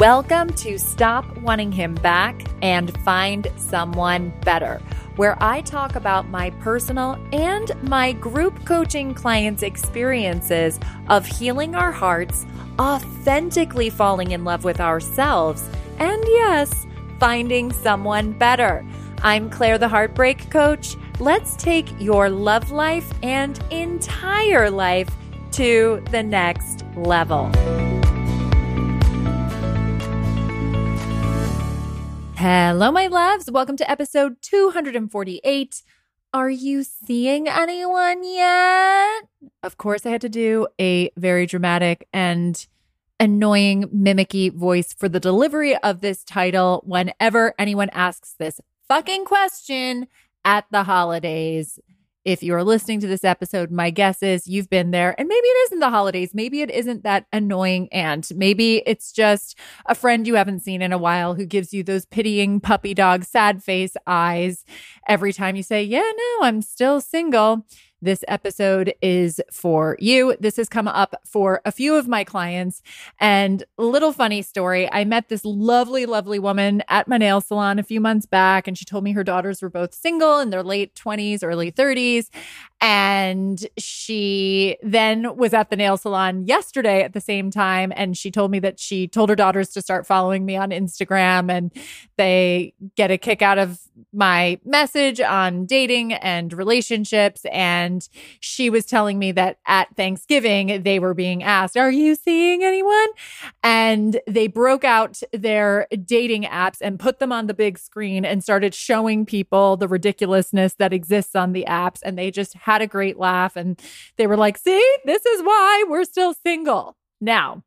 Welcome to Stop Wanting Him Back and Find Someone Better, where I talk about my personal and my group coaching clients' experiences of healing our hearts, authentically falling in love with ourselves, and yes, finding someone better. I'm Claire, the Heartbreak Coach. Let's take your love life and entire life to the next level. Hello, my loves. Welcome to episode 248. Are you seeing anyone yet? Of course, I had to do a very dramatic and annoying, mimicky voice for the delivery of this title whenever anyone asks this fucking question at the holidays if you're listening to this episode, my guess is you've been there. And maybe it isn't the holidays. Maybe it isn't that annoying aunt. Maybe it's just a friend you haven't seen in a while who gives you those pitying puppy dog sad face eyes every time you say, Yeah, no, I'm still single this episode is for you. This has come up for a few of my clients. And a little funny story I met this lovely, lovely woman at my nail salon a few months back, and she told me her daughters were both single in their late 20s, early 30s. And she then was at the nail salon yesterday at the same time. And she told me that she told her daughters to start following me on Instagram and they get a kick out of my message on dating and relationships. And she was telling me that at Thanksgiving, they were being asked, Are you seeing anyone? And they broke out their dating apps and put them on the big screen and started showing people the ridiculousness that exists on the apps. And they just had a great laugh. And they were like, See, this is why we're still single. Now,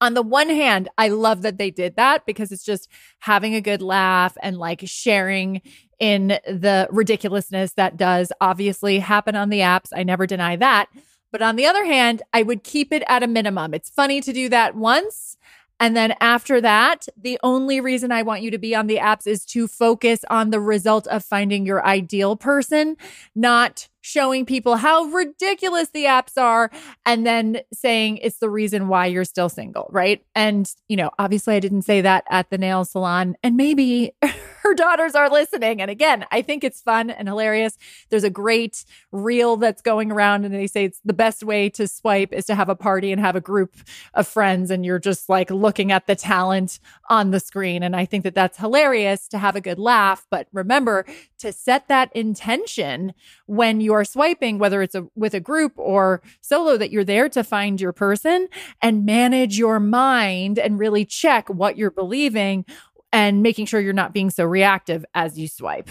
on the one hand, I love that they did that because it's just having a good laugh and like sharing in the ridiculousness that does obviously happen on the apps. I never deny that. But on the other hand, I would keep it at a minimum. It's funny to do that once. And then after that, the only reason I want you to be on the apps is to focus on the result of finding your ideal person, not showing people how ridiculous the apps are and then saying it's the reason why you're still single, right? And, you know, obviously I didn't say that at the nail salon and maybe her daughters are listening. And again, I think it's fun and hilarious. There's a great reel that's going around and they say it's the best way to swipe is to have a party and have a group of friends and you're just like looking at the talent on the screen. And I think that that's hilarious to have a good laugh, but remember to set that intention when you are swiping, whether it's a, with a group or solo, that you're there to find your person and manage your mind and really check what you're believing and making sure you're not being so reactive as you swipe.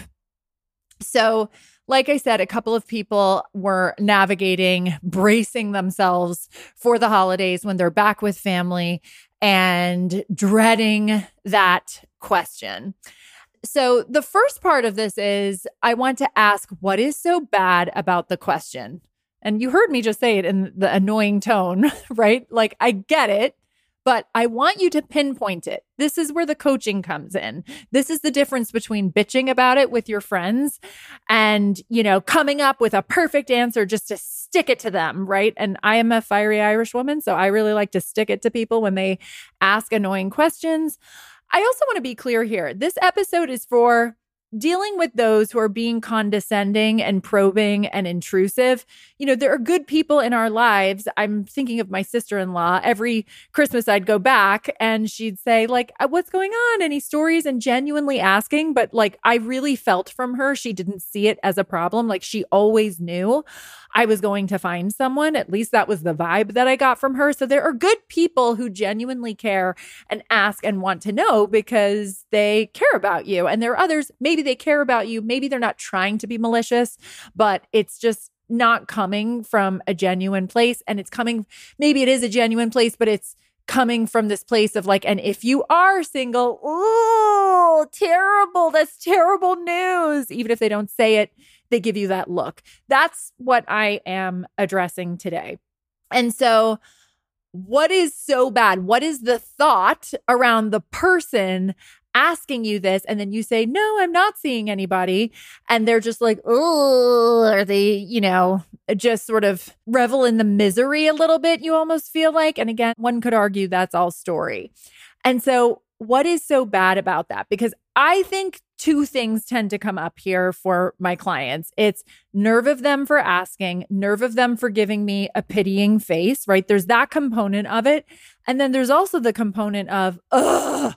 So, like I said, a couple of people were navigating, bracing themselves for the holidays when they're back with family and dreading that question. So, the first part of this is I want to ask what is so bad about the question? And you heard me just say it in the annoying tone, right? Like, I get it, but I want you to pinpoint it. This is where the coaching comes in. This is the difference between bitching about it with your friends and, you know, coming up with a perfect answer just to stick it to them, right? And I am a fiery Irish woman, so I really like to stick it to people when they ask annoying questions. I also want to be clear here. This episode is for dealing with those who are being condescending and probing and intrusive. You know, there are good people in our lives. I'm thinking of my sister-in-law. Every Christmas I'd go back and she'd say like, uh, "What's going on? Any stories?" and genuinely asking, but like I really felt from her she didn't see it as a problem. Like she always knew I was going to find someone. At least that was the vibe that I got from her. So there are good people who genuinely care and ask and want to know because they care about you. And there are others, maybe they care about you. Maybe they're not trying to be malicious, but it's just not coming from a genuine place. And it's coming, maybe it is a genuine place, but it's coming from this place of like, and if you are single, oh, terrible. That's terrible news. Even if they don't say it, they give you that look. That's what I am addressing today. And so, what is so bad? What is the thought around the person asking you this? And then you say, No, I'm not seeing anybody. And they're just like, Oh, are they, you know, just sort of revel in the misery a little bit, you almost feel like. And again, one could argue that's all story. And so, what is so bad about that? Because I think two things tend to come up here for my clients it's nerve of them for asking, nerve of them for giving me a pitying face, right? There's that component of it. And then there's also the component of, ugh,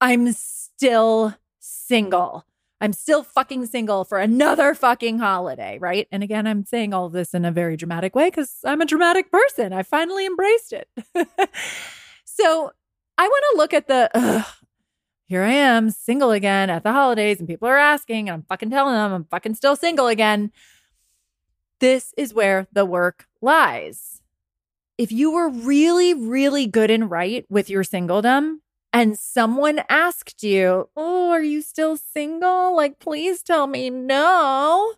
I'm still single. I'm still fucking single for another fucking holiday, right? And again, I'm saying all this in a very dramatic way because I'm a dramatic person. I finally embraced it. so I want to look at the, ugh, here I am, single again at the holidays, and people are asking, and I'm fucking telling them I'm fucking still single again. This is where the work lies. If you were really, really good and right with your singledom, and someone asked you, Oh, are you still single? Like, please tell me no.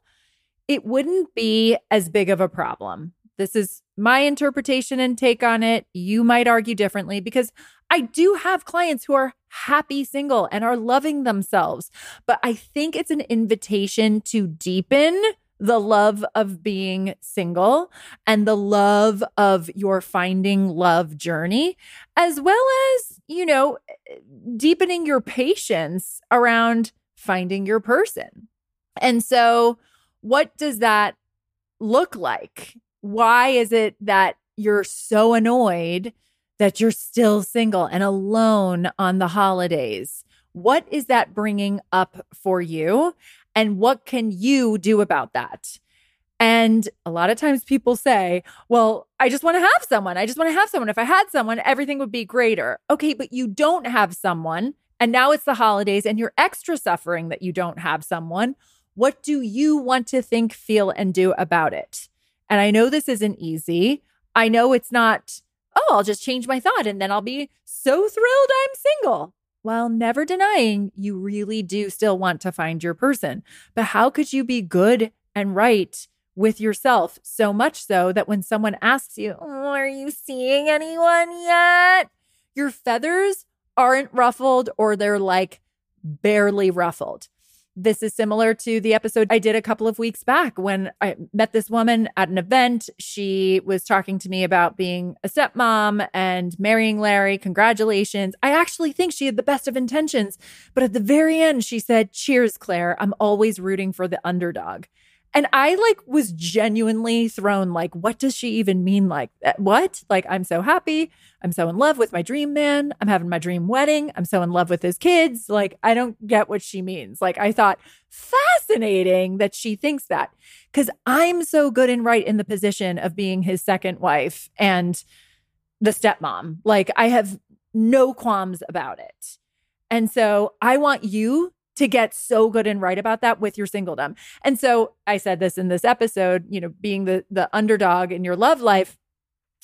It wouldn't be as big of a problem. This is my interpretation and take on it. You might argue differently because I do have clients who are happy single and are loving themselves. But I think it's an invitation to deepen the love of being single and the love of your finding love journey, as well as, you know, eh, deepening your patience around finding your person. And so, what does that look like? Why is it that you're so annoyed that you're still single and alone on the holidays. What is that bringing up for you? And what can you do about that? And a lot of times people say, well, I just want to have someone. I just want to have someone. If I had someone, everything would be greater. Okay, but you don't have someone. And now it's the holidays and you're extra suffering that you don't have someone. What do you want to think, feel, and do about it? And I know this isn't easy. I know it's not oh, I'll just change my thought and then I'll be so thrilled I'm single. While never denying you really do still want to find your person. But how could you be good and right with yourself so much so that when someone asks you, oh, Are you seeing anyone yet? Your feathers aren't ruffled or they're like barely ruffled. This is similar to the episode I did a couple of weeks back when I met this woman at an event. She was talking to me about being a stepmom and marrying Larry. Congratulations. I actually think she had the best of intentions. But at the very end, she said, Cheers, Claire. I'm always rooting for the underdog. And I like was genuinely thrown like, what does she even mean? Like, uh, what? Like, I'm so happy. I'm so in love with my dream man. I'm having my dream wedding. I'm so in love with his kids. Like, I don't get what she means. Like, I thought fascinating that she thinks that because I'm so good and right in the position of being his second wife and the stepmom. Like, I have no qualms about it. And so I want you to get so good and right about that with your singledom. And so I said this in this episode, you know, being the the underdog in your love life,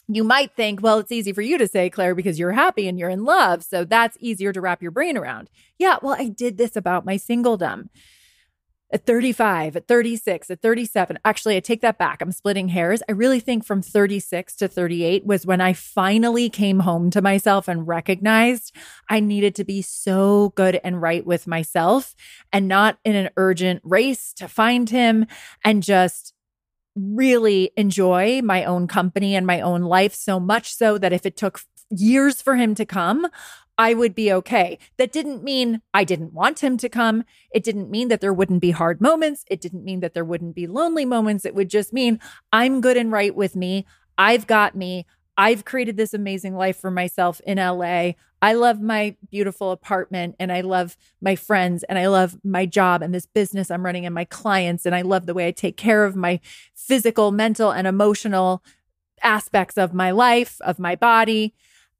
you might think, well, it's easy for you to say, Claire, because you're happy and you're in love. So that's easier to wrap your brain around. Yeah, well, I did this about my singledom at 35, at 36, at 37. Actually, I take that back. I'm splitting hairs. I really think from 36 to 38 was when I finally came home to myself and recognized I needed to be so good and right with myself and not in an urgent race to find him and just really enjoy my own company and my own life so much so that if it took years for him to come, I would be okay. That didn't mean I didn't want him to come. It didn't mean that there wouldn't be hard moments. It didn't mean that there wouldn't be lonely moments. It would just mean I'm good and right with me. I've got me. I've created this amazing life for myself in LA. I love my beautiful apartment and I love my friends and I love my job and this business I'm running and my clients. And I love the way I take care of my physical, mental, and emotional aspects of my life, of my body.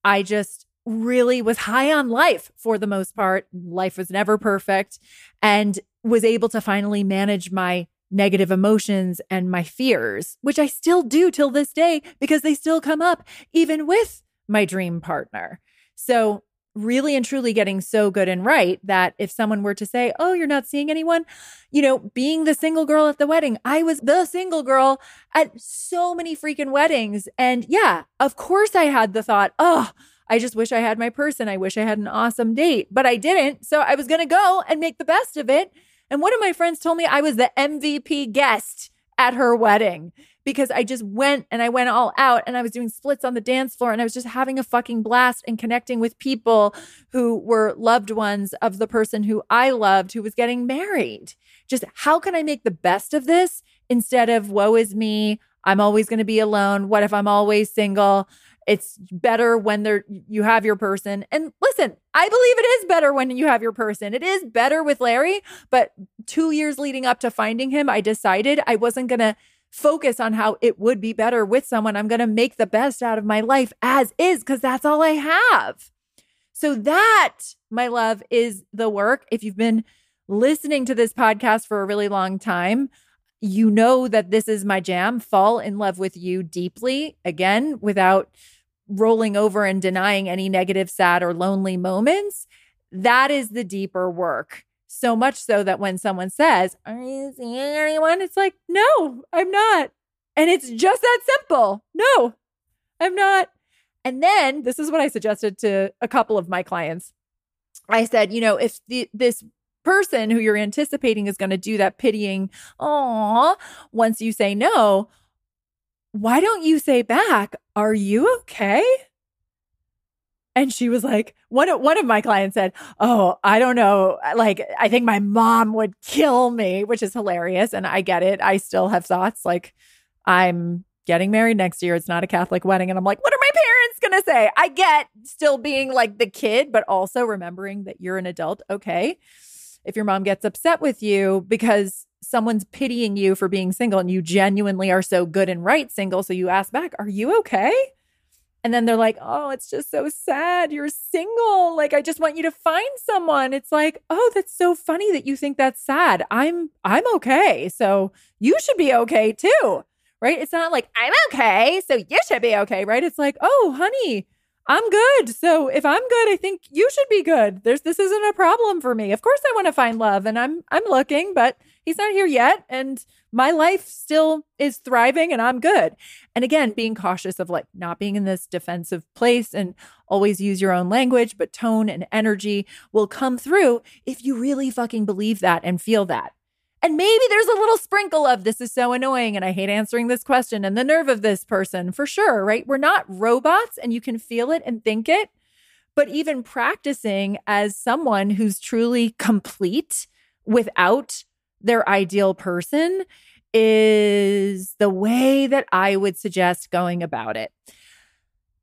I just really was high on life for the most part. Life was never perfect and was able to finally manage my negative emotions and my fears, which I still do till this day because they still come up even with my dream partner. So, really and truly getting so good and right that if someone were to say, Oh, you're not seeing anyone, you know, being the single girl at the wedding, I was the single girl at so many freaking weddings. And yeah, of course I had the thought, Oh, I just wish I had my person. I wish I had an awesome date, but I didn't. So I was going to go and make the best of it. And one of my friends told me I was the MVP guest at her wedding because I just went and I went all out and I was doing splits on the dance floor and I was just having a fucking blast and connecting with people who were loved ones of the person who I loved who was getting married. Just how can I make the best of this instead of woe is me? I'm always going to be alone. What if I'm always single? It's better when there you have your person. And listen, I believe it is better when you have your person. It is better with Larry, but 2 years leading up to finding him, I decided I wasn't going to focus on how it would be better with someone. I'm going to make the best out of my life as is because that's all I have. So, that, my love, is the work. If you've been listening to this podcast for a really long time, you know that this is my jam. Fall in love with you deeply, again, without rolling over and denying any negative, sad, or lonely moments. That is the deeper work. So much so that when someone says, Are you seeing anyone? It's like, No, I'm not. And it's just that simple. No, I'm not. And then this is what I suggested to a couple of my clients. I said, you know, if the, this person who you're anticipating is going to do that pitying, oh, once you say no, why don't you say back, are you okay? And she was like, one of, one of my clients said, Oh, I don't know. Like, I think my mom would kill me, which is hilarious. And I get it. I still have thoughts like, I'm getting married next year. It's not a Catholic wedding. And I'm like, what are my parents going to say? I get still being like the kid, but also remembering that you're an adult. Okay. If your mom gets upset with you because someone's pitying you for being single and you genuinely are so good and right single, so you ask back, Are you okay? And then they're like, oh, it's just so sad. You're single. Like, I just want you to find someone. It's like, oh, that's so funny that you think that's sad. I'm I'm okay. So you should be okay too. Right? It's not like I'm okay, so you should be okay, right? It's like, oh, honey, I'm good. So if I'm good, I think you should be good. There's this isn't a problem for me. Of course I want to find love and I'm I'm looking, but he's not here yet and my life still is thriving and I'm good. And again, being cautious of like not being in this defensive place and always use your own language, but tone and energy will come through if you really fucking believe that and feel that. And maybe there's a little sprinkle of this is so annoying and I hate answering this question and the nerve of this person for sure, right? We're not robots and you can feel it and think it. But even practicing as someone who's truly complete without their ideal person is the way that I would suggest going about it.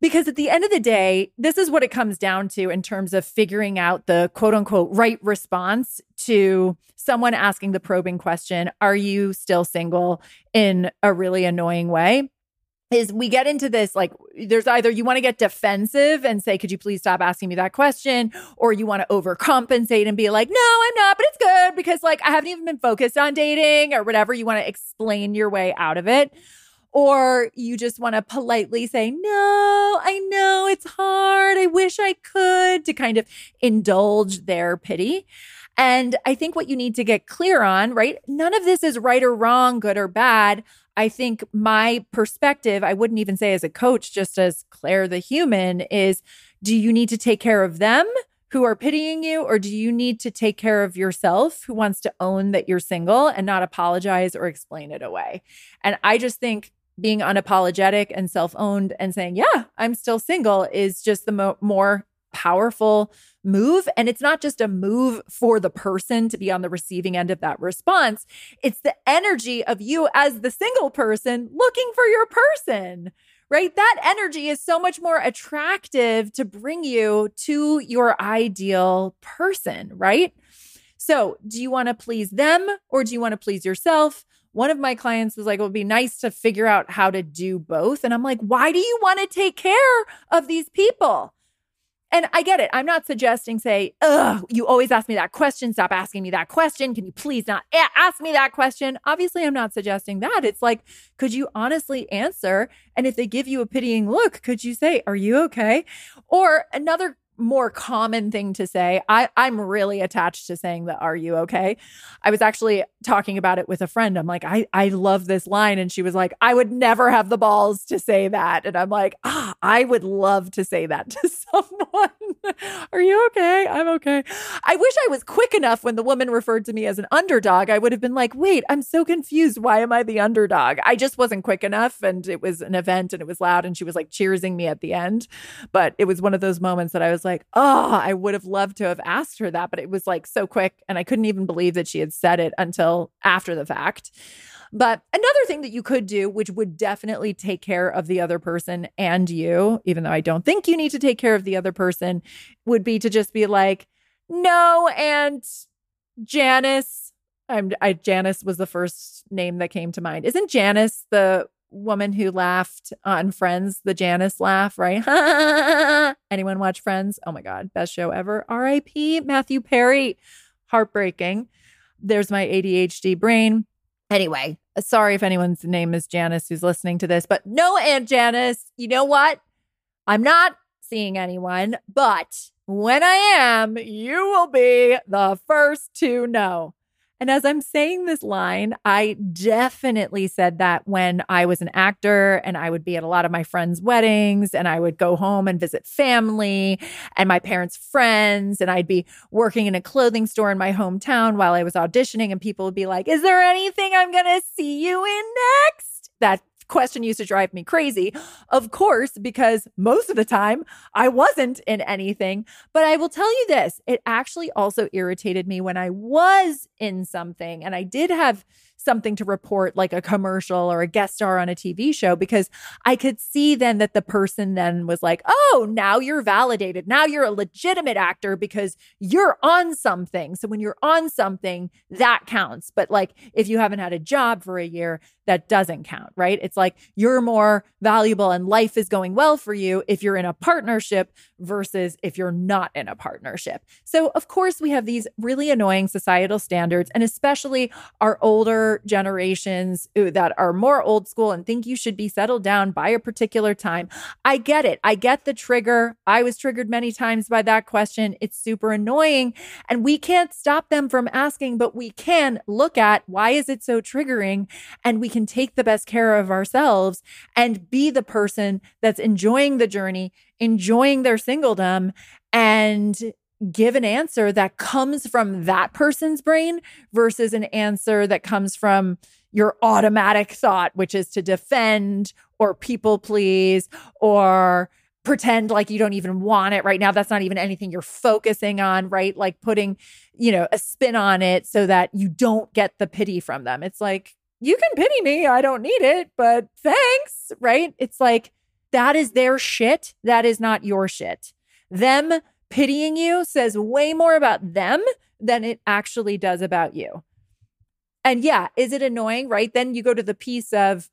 Because at the end of the day, this is what it comes down to in terms of figuring out the quote unquote right response to someone asking the probing question Are you still single in a really annoying way? Is we get into this like there's either you want to get defensive and say could you please stop asking me that question or you want to overcompensate and be like no I'm not but it's good because like I haven't even been focused on dating or whatever you want to explain your way out of it or you just want to politely say no I know it's hard I wish I could to kind of indulge their pity and I think what you need to get clear on, right? None of this is right or wrong, good or bad. I think my perspective, I wouldn't even say as a coach, just as Claire the human, is do you need to take care of them who are pitying you, or do you need to take care of yourself who wants to own that you're single and not apologize or explain it away? And I just think being unapologetic and self owned and saying, yeah, I'm still single is just the mo- more powerful move. And it's not just a move for the person to be on the receiving end of that response, it's the energy of you as the single person looking for your person. Right? That energy is so much more attractive to bring you to your ideal person, right? So, do you want to please them or do you want to please yourself? One of my clients was like, it would be nice to figure out how to do both. And I'm like, why do you want to take care of these people? And I get it. I'm not suggesting, say, ugh, you always ask me that question. Stop asking me that question. Can you please not ask me that question? Obviously, I'm not suggesting that. It's like, could you honestly answer? And if they give you a pitying look, could you say, Are you okay? Or another more common thing to say. I, I'm really attached to saying the are you okay? I was actually talking about it with a friend. I'm like, I, I love this line. And she was like, I would never have the balls to say that. And I'm like, ah, I would love to say that to someone. Are you okay? I'm okay. I wish I was quick enough when the woman referred to me as an underdog. I would have been like, wait, I'm so confused. Why am I the underdog? I just wasn't quick enough. And it was an event and it was loud and she was like cheersing me at the end. But it was one of those moments that I was like, oh, I would have loved to have asked her that. But it was like so quick. And I couldn't even believe that she had said it until after the fact. But another thing that you could do, which would definitely take care of the other person and you, even though I don't think you need to take care of the other person, would be to just be like, no, and Janice. I'm I Janice was the first name that came to mind. Isn't Janice the woman who laughed on Friends, the Janice laugh, right? Anyone watch Friends? Oh my God, best show ever. R.I.P. Matthew Perry. Heartbreaking. There's my ADHD brain. Anyway, sorry if anyone's name is Janice who's listening to this, but no, Aunt Janice, you know what? I'm not seeing anyone, but when I am, you will be the first to know. And as I'm saying this line, I definitely said that when I was an actor and I would be at a lot of my friends' weddings and I would go home and visit family and my parents' friends. And I'd be working in a clothing store in my hometown while I was auditioning. And people would be like, Is there anything I'm going to see you in next? That question used to drive me crazy. Of course, because most of the time I wasn't in anything. But I will tell you this it actually also irritated me when I was in something and I did have something to report, like a commercial or a guest star on a TV show, because I could see then that the person then was like, oh, now you're validated. Now you're a legitimate actor because you're on something. So when you're on something, that counts. But like if you haven't had a job for a year, that doesn't count, right? It's like you're more valuable and life is going well for you if you're in a partnership versus if you're not in a partnership. So, of course, we have these really annoying societal standards, and especially our older generations uh, that are more old school and think you should be settled down by a particular time. I get it. I get the trigger. I was triggered many times by that question. It's super annoying, and we can't stop them from asking, but we can look at why is it so triggering and we can take the best care of ourselves and be the person that's enjoying the journey, enjoying their singledom, and give an answer that comes from that person's brain versus an answer that comes from your automatic thought, which is to defend or people please or pretend like you don't even want it right now. That's not even anything you're focusing on, right? Like putting, you know, a spin on it so that you don't get the pity from them. It's like, you can pity me. I don't need it, but thanks. Right? It's like that is their shit. That is not your shit. Them pitying you says way more about them than it actually does about you. And yeah, is it annoying? Right? Then you go to the piece of,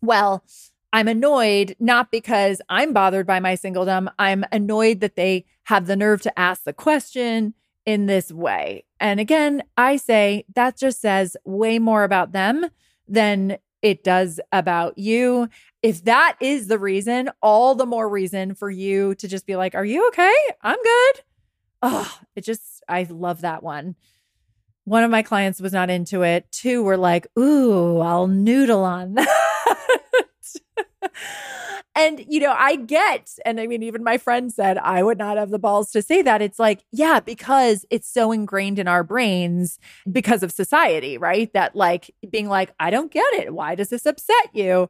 well, I'm annoyed not because I'm bothered by my singledom. I'm annoyed that they have the nerve to ask the question in this way. And again, I say that just says way more about them than it does about you. If that is the reason, all the more reason for you to just be like, Are you okay? I'm good. Oh, it just, I love that one. One of my clients was not into it. Two were like, Ooh, I'll noodle on that. And, you know, I get, and I mean, even my friend said I would not have the balls to say that. It's like, yeah, because it's so ingrained in our brains because of society, right? That like being like, I don't get it. Why does this upset you?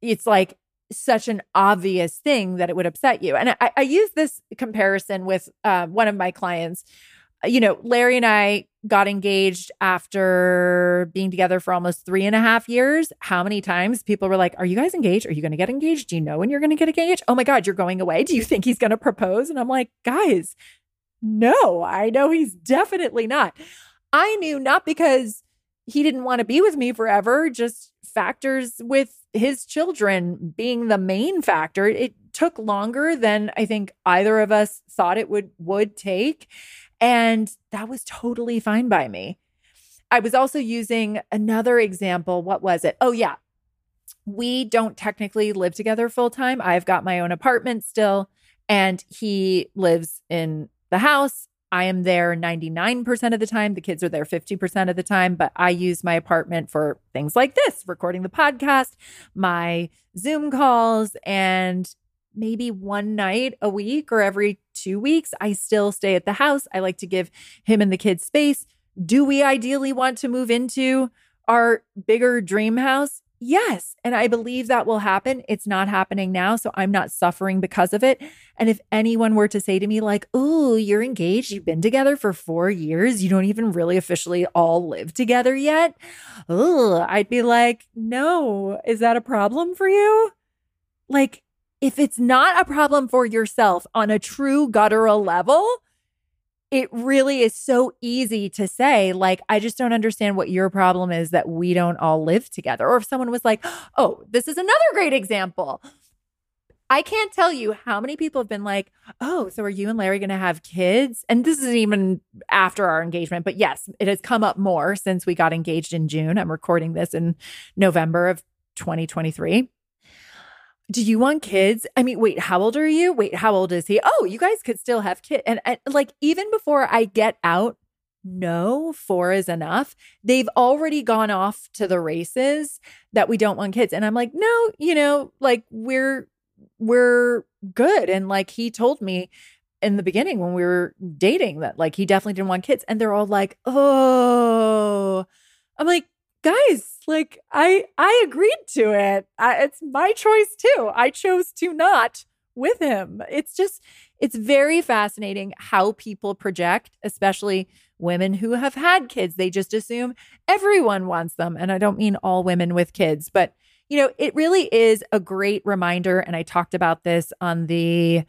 It's like, such an obvious thing that it would upset you. And I, I use this comparison with uh, one of my clients. You know, Larry and I got engaged after being together for almost three and a half years. How many times people were like, Are you guys engaged? Are you going to get engaged? Do you know when you're going to get engaged? Oh my God, you're going away. Do you think he's going to propose? And I'm like, Guys, no, I know he's definitely not. I knew not because he didn't want to be with me forever, just factors with his children being the main factor. It took longer than I think either of us thought it would would take. And that was totally fine by me. I was also using another example. What was it? Oh, yeah. We don't technically live together full time. I've got my own apartment still, and he lives in the house. I am there 99% of the time. The kids are there 50% of the time, but I use my apartment for things like this recording the podcast, my Zoom calls, and maybe one night a week or every two weeks, I still stay at the house. I like to give him and the kids space. Do we ideally want to move into our bigger dream house? Yes. And I believe that will happen. It's not happening now. So I'm not suffering because of it. And if anyone were to say to me, like, oh, you're engaged, you've been together for four years, you don't even really officially all live together yet, oh, I'd be like, no, is that a problem for you? Like, if it's not a problem for yourself on a true guttural level, it really is so easy to say, like, I just don't understand what your problem is that we don't all live together. Or if someone was like, oh, this is another great example. I can't tell you how many people have been like, oh, so are you and Larry going to have kids? And this isn't even after our engagement, but yes, it has come up more since we got engaged in June. I'm recording this in November of 2023 do you want kids? I mean, wait, how old are you? Wait, how old is he? Oh, you guys could still have kids. And, and like, even before I get out, no, four is enough. They've already gone off to the races that we don't want kids. And I'm like, no, you know, like we're, we're good. And like he told me in the beginning when we were dating that like he definitely didn't want kids. And they're all like, oh, I'm like, guys like i i agreed to it. I, it's my choice too. I chose to not with him. It's just it's very fascinating how people project especially women who have had kids. They just assume everyone wants them and i don't mean all women with kids but you know it really is a great reminder and i talked about this on the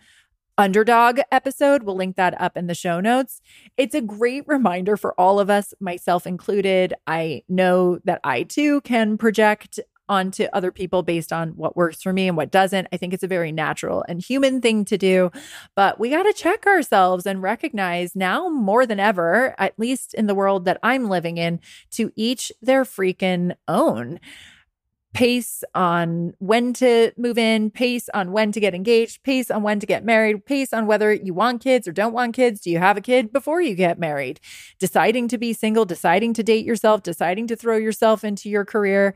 underdog episode. We'll link that up in the show notes. It's a great reminder for all of us, myself included. I know that I too can project onto other people based on what works for me and what doesn't. I think it's a very natural and human thing to do, but we got to check ourselves and recognize now more than ever, at least in the world that I'm living in, to each their freaking own pace on when to move in, pace on when to get engaged, pace on when to get married, pace on whether you want kids or don't want kids. Do you have a kid before you get married? Deciding to be single, deciding to date yourself, deciding to throw yourself into your career.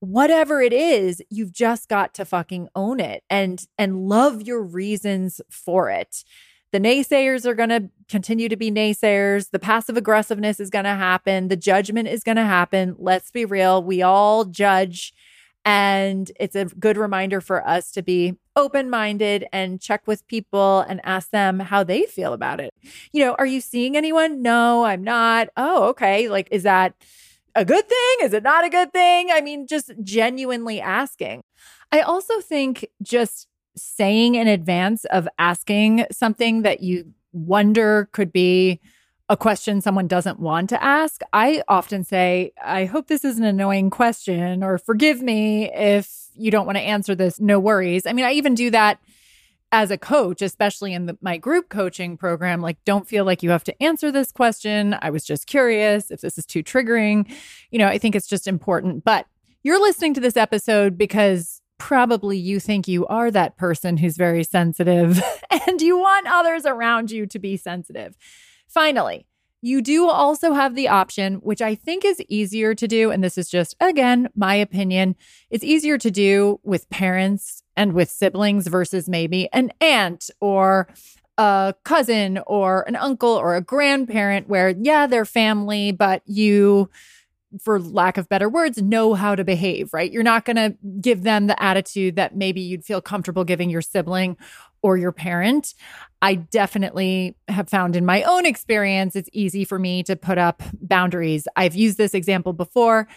Whatever it is, you've just got to fucking own it and and love your reasons for it. The naysayers are going to continue to be naysayers. The passive aggressiveness is going to happen. The judgment is going to happen. Let's be real. We all judge and it's a good reminder for us to be open minded and check with people and ask them how they feel about it. You know, are you seeing anyone? No, I'm not. Oh, okay. Like, is that a good thing? Is it not a good thing? I mean, just genuinely asking. I also think just saying in advance of asking something that you wonder could be a question someone doesn't want to ask, I often say, I hope this is an annoying question, or forgive me if you don't want to answer this. No worries. I mean, I even do that as a coach, especially in the, my group coaching program. Like, don't feel like you have to answer this question. I was just curious if this is too triggering. You know, I think it's just important. But you're listening to this episode because probably you think you are that person who's very sensitive and you want others around you to be sensitive. Finally, you do also have the option, which I think is easier to do. And this is just, again, my opinion. It's easier to do with parents and with siblings versus maybe an aunt or a cousin or an uncle or a grandparent where, yeah, they're family, but you, for lack of better words, know how to behave, right? You're not going to give them the attitude that maybe you'd feel comfortable giving your sibling or your parent. I definitely have found in my own experience, it's easy for me to put up boundaries. I've used this example before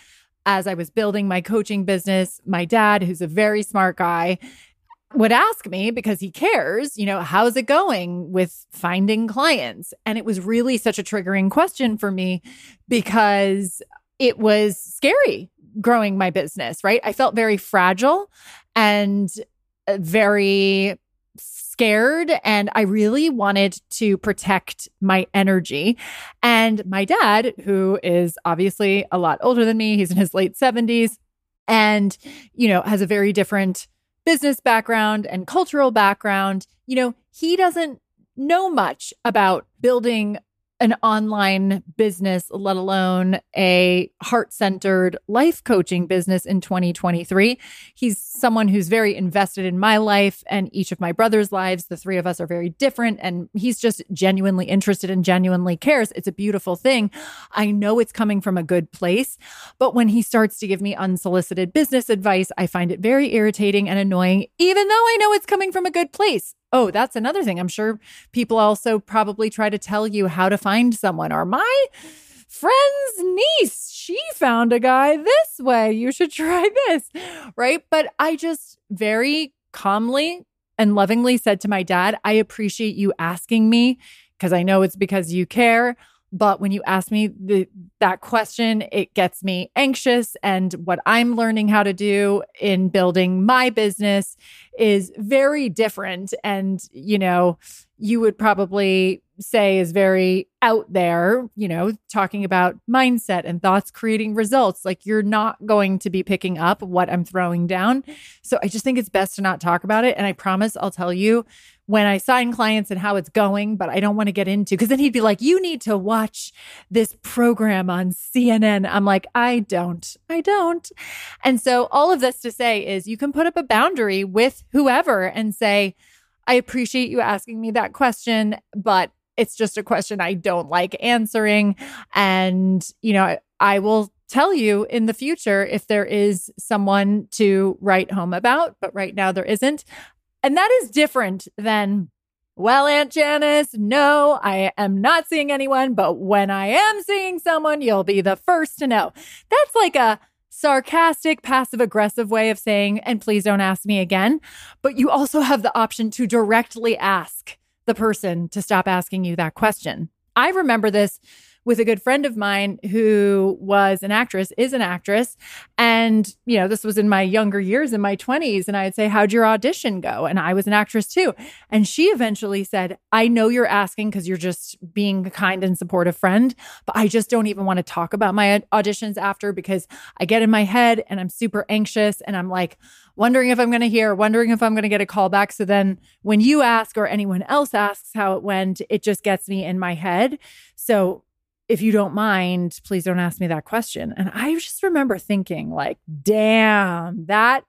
as I was building my coaching business. My dad, who's a very smart guy, would ask me because he cares, you know, how's it going with finding clients? And it was really such a triggering question for me because it was scary growing my business, right? I felt very fragile and uh, very scared and I really wanted to protect my energy. And my dad, who is obviously a lot older than me, he's in his late 70s and, you know, has a very different business background and cultural background. You know, he doesn't know much about building an online business, let alone a heart centered life coaching business in 2023. He's someone who's very invested in my life and each of my brother's lives. The three of us are very different, and he's just genuinely interested and genuinely cares. It's a beautiful thing. I know it's coming from a good place, but when he starts to give me unsolicited business advice, I find it very irritating and annoying, even though I know it's coming from a good place. Oh, that's another thing. I'm sure people also probably try to tell you how to find someone or my friend's niece, she found a guy this way. You should try this. Right. But I just very calmly and lovingly said to my dad, I appreciate you asking me because I know it's because you care. But when you ask me the, that question, it gets me anxious. And what I'm learning how to do in building my business is very different. And, you know, you would probably say is very out there, you know, talking about mindset and thoughts creating results. Like you're not going to be picking up what I'm throwing down. So I just think it's best to not talk about it. And I promise I'll tell you when I sign clients and how it's going, but I don't want to get into because then he'd be like, You need to watch this program on CNN. I'm like, I don't, I don't. And so all of this to say is you can put up a boundary with whoever and say, I appreciate you asking me that question, but it's just a question I don't like answering. And, you know, I, I will tell you in the future if there is someone to write home about, but right now there isn't. And that is different than, well, Aunt Janice, no, I am not seeing anyone, but when I am seeing someone, you'll be the first to know. That's like a sarcastic, passive aggressive way of saying, and please don't ask me again. But you also have the option to directly ask the person to stop asking you that question. I remember this with a good friend of mine who was an actress, is an actress. And, you know, this was in my younger years, in my 20s. And I'd say, How'd your audition go? And I was an actress too. And she eventually said, I know you're asking because you're just being a kind and supportive friend, but I just don't even want to talk about my auditions after because I get in my head and I'm super anxious and I'm like, wondering if I'm going to hear, wondering if I'm going to get a call back. So then when you ask or anyone else asks how it went, it just gets me in my head. So if you don't mind, please don't ask me that question. And I just remember thinking, like, damn, that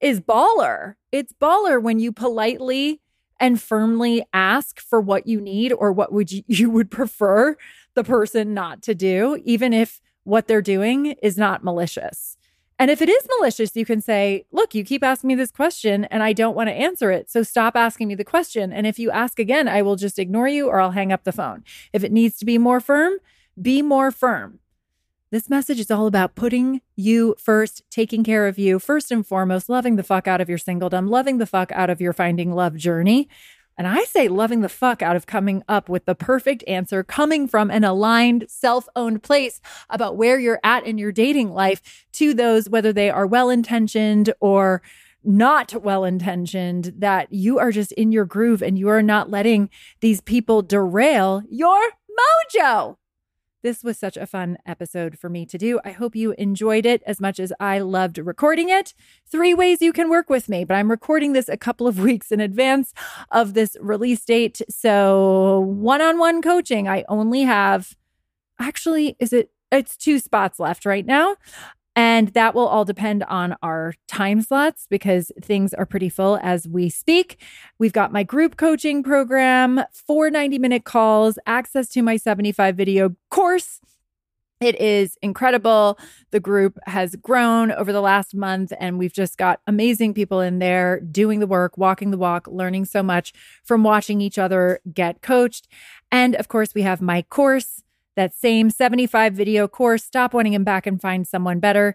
is baller. It's baller when you politely and firmly ask for what you need or what would you, you would prefer the person not to do, even if what they're doing is not malicious. And if it is malicious, you can say, Look, you keep asking me this question and I don't want to answer it. So stop asking me the question. And if you ask again, I will just ignore you or I'll hang up the phone. If it needs to be more firm, be more firm. This message is all about putting you first, taking care of you first and foremost, loving the fuck out of your singledom, loving the fuck out of your finding love journey. And I say loving the fuck out of coming up with the perfect answer coming from an aligned, self owned place about where you're at in your dating life to those, whether they are well intentioned or not well intentioned, that you are just in your groove and you are not letting these people derail your mojo. This was such a fun episode for me to do. I hope you enjoyed it as much as I loved recording it. Three ways you can work with me, but I'm recording this a couple of weeks in advance of this release date. So, one on one coaching, I only have actually, is it? It's two spots left right now. And that will all depend on our time slots because things are pretty full as we speak. We've got my group coaching program, four 90 minute calls, access to my 75 video course. It is incredible. The group has grown over the last month, and we've just got amazing people in there doing the work, walking the walk, learning so much from watching each other get coached. And of course, we have my course that same 75 video course, Stop Wanting Him Back and Find Someone Better.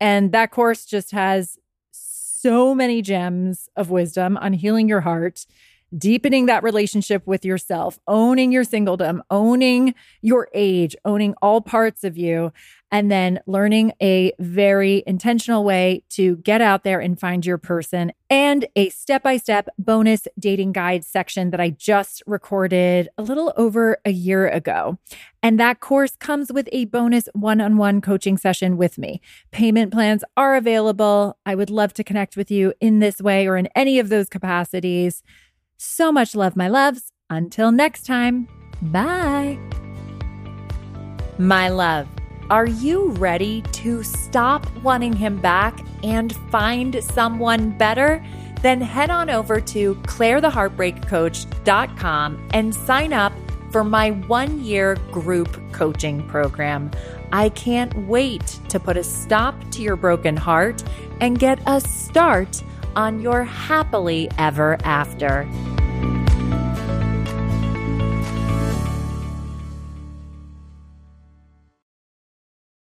And that course just has so many gems of wisdom on healing your heart deepening that relationship with yourself, owning your singledom, owning your age, owning all parts of you, and then learning a very intentional way to get out there and find your person, and a step by step bonus dating guide section that I just recorded a little over a year ago. And that course comes with a bonus one on one coaching session with me. Payment plans are available. I would love to connect with you in this way or in any of those capacities. So much love, my loves. Until next time, bye. My love, are you ready to stop wanting him back and find someone better? Then head on over to clairetheheartbreakcoach.com and sign up for my one year group coaching program. I can't wait to put a stop to your broken heart and get a start on your happily ever after.